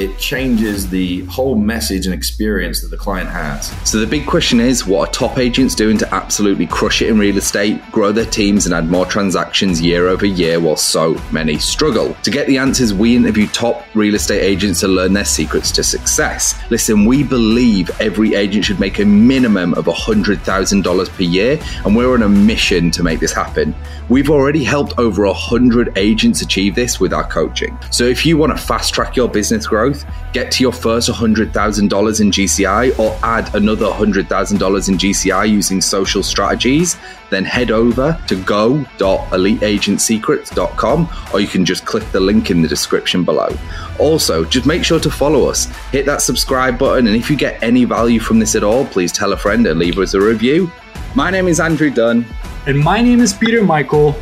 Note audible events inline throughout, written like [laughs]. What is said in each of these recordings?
it changes the whole message and experience that the client has. So the big question is what are top agents doing to absolutely crush it in real estate, grow their teams, and add more transactions year over year while so many struggle? To get the answers, we interview top real estate agents to learn their secrets to success. Listen, we believe every agent should make a minimum of $100,000 per year, and we're on a mission to make this happen. We've already helped over 100 agents achieve this with our coaching. So if you want to fast track your business growth, get to your first $100,000 in GCI, or add another $100,000 in GCI using social strategies, then head over to go.eliteagentsecrets.com or you can just click the link in the description below. Also, just make sure to follow us, hit that subscribe button, and if you get any value from this at all, please tell a friend and leave us a review. My name is Andrew Dunn. And my name is Peter Michael.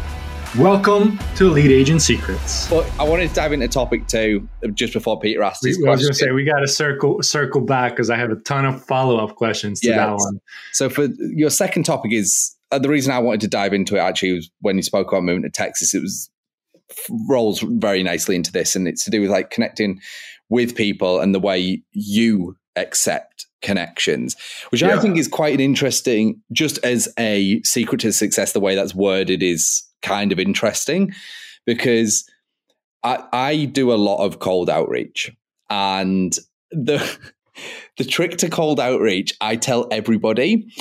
Welcome to Elite Agent Secrets. But I wanted to dive into topic two just before Peter asked his we, question. I was going to say we got to circle circle back because I have a ton of follow up questions to that one. So for your second topic is uh, the reason I wanted to dive into it actually was when you spoke about moving to Texas. It was rolls very nicely into this, and it's to do with like connecting with people and the way you accept connections, which yeah. I think is quite an interesting, just as a secret to success, the way that's worded is kind of interesting because I, I do a lot of cold outreach and the [laughs] the trick to cold outreach, I tell everybody,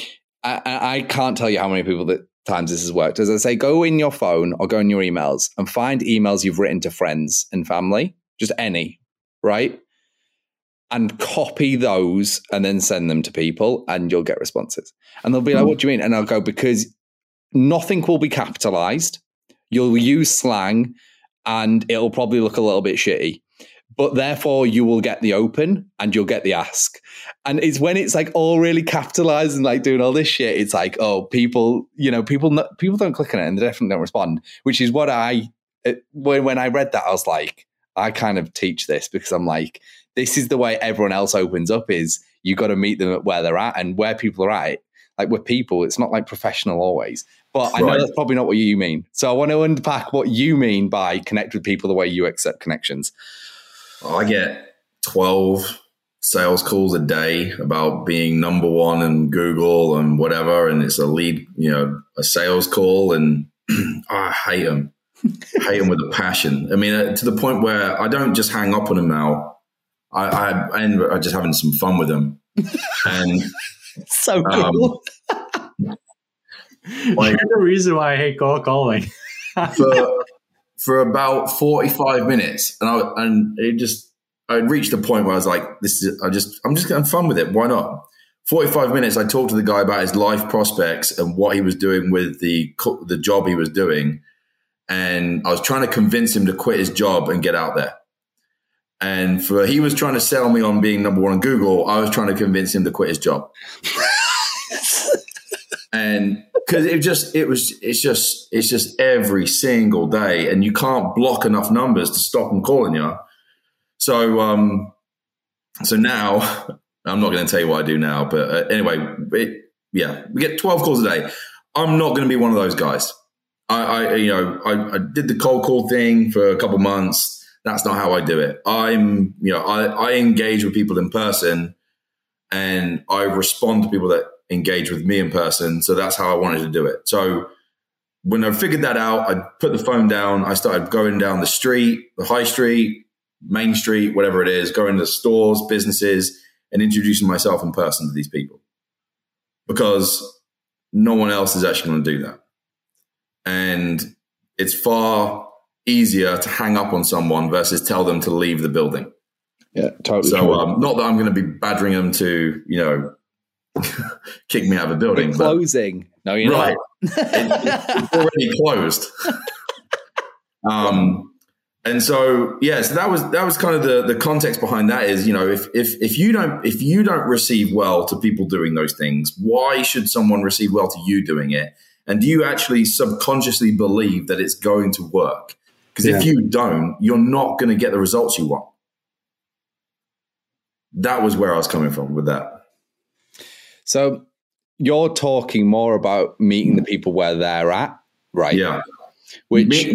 I, I can't tell you how many people that times this has worked. As I say, go in your phone or go in your emails and find emails you've written to friends and family, just any, right? and copy those and then send them to people and you'll get responses. And they'll be like, hmm. what do you mean? And I'll go, because nothing will be capitalized. You'll use slang and it'll probably look a little bit shitty. But therefore, you will get the open and you'll get the ask. And it's when it's like all really capitalized and like doing all this shit. It's like, oh, people, you know, people, people don't click on it and they definitely don't respond. Which is what I, uh, when when I read that, I was like, I kind of teach this because I'm like, this is the way everyone else opens up is you got to meet them at where they're at and where people are at. Like with people, it's not like professional always. But I know that's probably not what you mean. So I want to unpack what you mean by connect with people the way you accept connections. I get 12 sales calls a day about being number one in Google and whatever. And it's a lead, you know, a sales call. And [clears throat] I hate them. hate them with a passion. I mean, uh, to the point where I don't just hang up on them now. I, I, I ended up just having some fun with them. And [laughs] so cool. Um, [laughs] like, You're the reason why I hate call calling. [laughs] for, for about 45 minutes. And I, and it just, I reached a point where I was like, this is, I just, I'm just having fun with it. Why not? 45 minutes, I talked to the guy about his life prospects and what he was doing with the, the job he was doing. And I was trying to convince him to quit his job and get out there. And for he was trying to sell me on being number one on Google. I was trying to convince him to quit his job. [laughs] and because it just it was it's just it's just every single day, and you can't block enough numbers to stop them calling you. So um, so now [laughs] I'm not going to tell you what I do now, but uh, anyway, it, yeah, we get 12 calls a day. I'm not going to be one of those guys. I, I you know I, I did the cold call thing for a couple months that's not how I do it. I'm, you know, I, I engage with people in person and I respond to people that engage with me in person. So that's how I wanted to do it. So when I figured that out, I put the phone down. I started going down the street, the high street, main street, whatever it is, going to stores, businesses, and introducing myself in person to these people because no one else is actually going to do that. And it's far easier to hang up on someone versus tell them to leave the building. Yeah, totally. So, um, not that I'm going to be badgering them to, you know, [laughs] kick me out of the building. Closing. No, you're right. it, it's already [laughs] closed. um, and so yeah, so that was that was kind of the the context behind that is you know if if if you don't if you don't receive well to people doing those things, why should someone receive well to you doing it? And do you actually subconsciously believe that it's going to work? Because yeah. if you don't, you're not going to get the results you want. That was where I was coming from with that. So you're talking more about meeting the people where they're at, right? Yeah. Which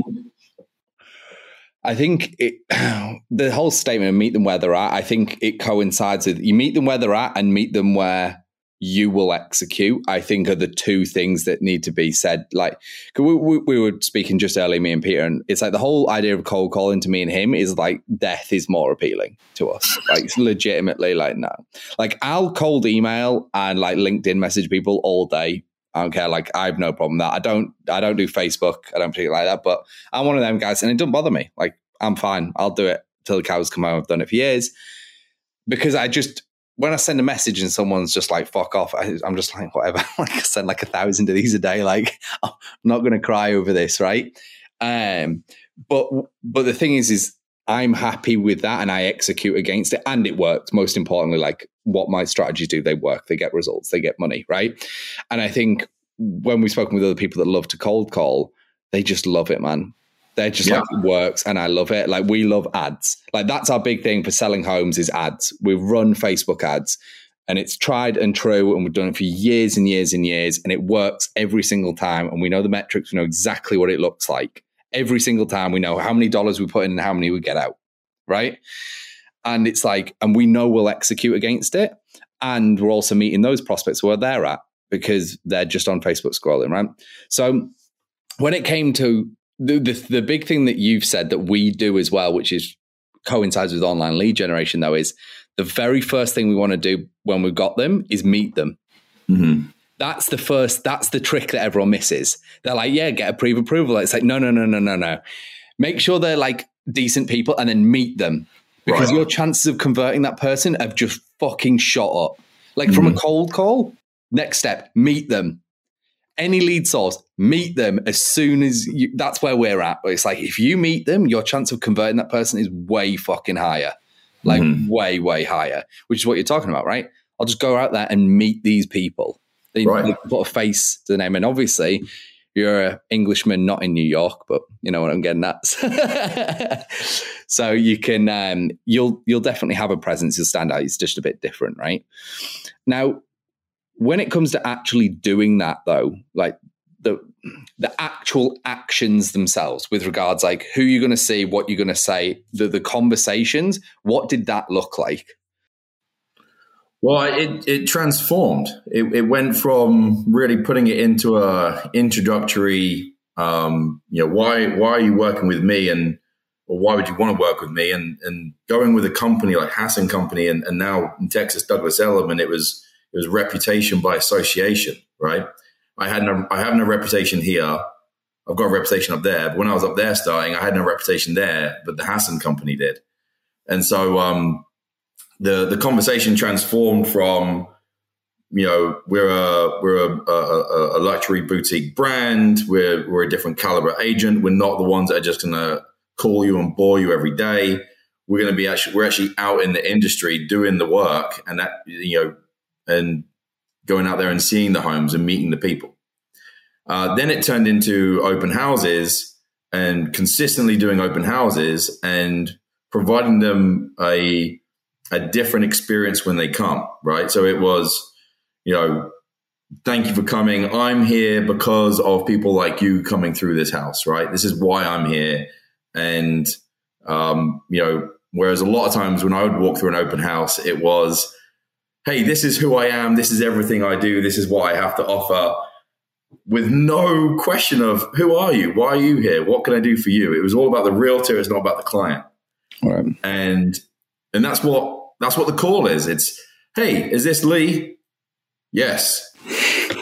I think it, [clears throat] the whole statement of meet them where they're at, I think it coincides with you meet them where they're at and meet them where you will execute, I think are the two things that need to be said. Like, we, we, we, were speaking just earlier, me and Peter, and it's like the whole idea of cold calling to me and him is like death is more appealing to us. [laughs] like, legitimately, like, no. Like, I'll cold email and like LinkedIn message people all day. I don't care. Like, I have no problem with that. I don't, I don't do Facebook. I don't particularly like that, but I'm one of them guys and it doesn't bother me. Like, I'm fine. I'll do it till the cows come home. I've done it for years because I just, when I send a message and someone's just like "fuck off," I, am just like, whatever. [laughs] like I send like a thousand of these a day. Like [laughs] I'm not going to cry over this, right? Um, but but the thing is, is I'm happy with that and I execute against it, and it worked. Most importantly, like what my strategies do, they work. They get results. They get money, right? And I think when we've spoken with other people that love to cold call, they just love it, man. They're just yeah. like works and I love it. Like we love ads. Like that's our big thing for selling homes is ads. We run Facebook ads and it's tried and true and we've done it for years and years and years and it works every single time and we know the metrics, we know exactly what it looks like. Every single time we know how many dollars we put in and how many we get out. Right. And it's like, and we know we'll execute against it. And we're also meeting those prospects where they're at because they're just on Facebook scrolling, right? So when it came to the, the, the big thing that you've said that we do as well, which is coincides with online lead generation, though, is the very first thing we want to do when we've got them is meet them. Mm-hmm. That's the first. That's the trick that everyone misses. They're like, "Yeah, get a pre-approval." It's like, no, no, no, no, no, no. Make sure they're like decent people, and then meet them because right. your chances of converting that person have just fucking shot up. Like mm-hmm. from a mm-hmm. cold call. Next step, meet them any lead source, meet them as soon as you, that's where we're at. It's like if you meet them, your chance of converting that person is way fucking higher, like mm-hmm. way, way higher, which is what you're talking about, right? I'll just go out there and meet these people. They, right. put a face to the name. And obviously, you're an Englishman, not in New York, but you know what I'm getting at. [laughs] so you can, um, you'll, you'll definitely have a presence. You'll stand out. It's just a bit different, right? Now, when it comes to actually doing that though like the the actual actions themselves with regards like who you're going to see what you're going to say the the conversations what did that look like? Well it it transformed. It, it went from really putting it into a introductory um you know why why are you working with me and or why would you want to work with me? And and going with a company like Hasson Company and, and now in Texas Douglas Elliman it was it was reputation by association, right? I had no, I have no reputation here. I've got a reputation up there. But when I was up there starting, I had no reputation there, but the Hasson company did. And so um, the the conversation transformed from, you know, we're a we're a, a, a luxury boutique brand. We're we're a different caliber agent. We're not the ones that are just going to call you and bore you every day. We're going to be actually we're actually out in the industry doing the work, and that you know and going out there and seeing the homes and meeting the people. Uh, then it turned into open houses and consistently doing open houses and providing them a a different experience when they come. Right, so it was, you know, thank you for coming. I'm here because of people like you coming through this house. Right, this is why I'm here, and um, you know, whereas a lot of times when I would walk through an open house, it was hey, this is who I am, this is everything I do, this is what I have to offer, with no question of who are you, why are you here, what can I do for you? It was all about the realtor, it's not about the client. Right. And and that's what that's what the call is. It's hey, is this Lee? Yes.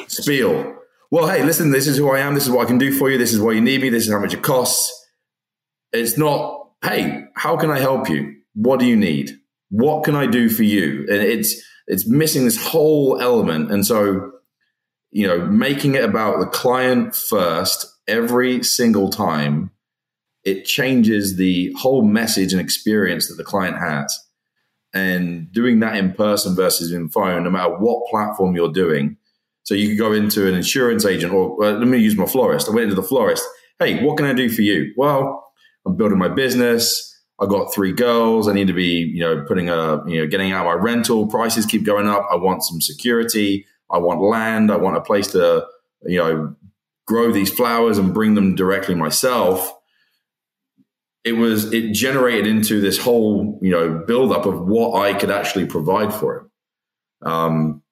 Spiel. Well, hey, listen, this is who I am, this is what I can do for you, this is why you need me, this is how much it costs. It's not, hey, how can I help you? What do you need? What can I do for you? And it's it's missing this whole element. And so, you know, making it about the client first every single time, it changes the whole message and experience that the client has. And doing that in person versus in phone, no matter what platform you're doing. So you could go into an insurance agent, or let me use my florist. I went into the florist. Hey, what can I do for you? Well, I'm building my business. I got three girls. I need to be, you know, putting a, you know, getting out my rental. Prices keep going up. I want some security. I want land. I want a place to, you know, grow these flowers and bring them directly myself. it was it generated into this whole you know buildup of what I could actually provide for him. Um,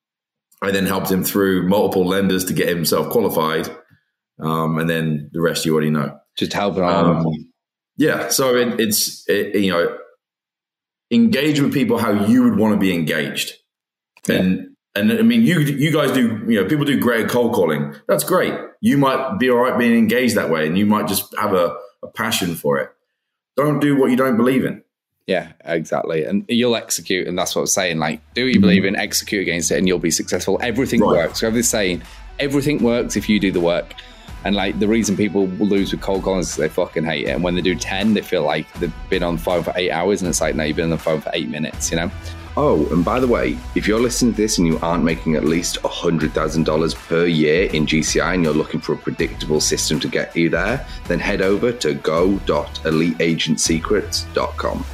I then helped him through multiple lenders to get himself qualified, um, and then the rest you already know. Just helping um, yeah, so it, it's it, you know engage with people how you would want to be engaged, yeah. and and I mean you you guys do you know people do great cold calling. That's great. You might be all right being engaged that way, and you might just have a, a passion for it. Don't do what you don't believe in. Yeah, exactly. And you'll execute, and that's what I'm saying. Like, do what you believe in, execute against it, and you'll be successful. Everything right. works. So I was saying, everything works if you do the work. And like the reason people lose with cold calls is they fucking hate it. And when they do 10, they feel like they've been on the phone for eight hours. And it's like, no, you've been on the phone for eight minutes, you know? Oh, and by the way, if you're listening to this and you aren't making at least $100,000 per year in GCI and you're looking for a predictable system to get you there, then head over to go.eliteagentsecrets.com.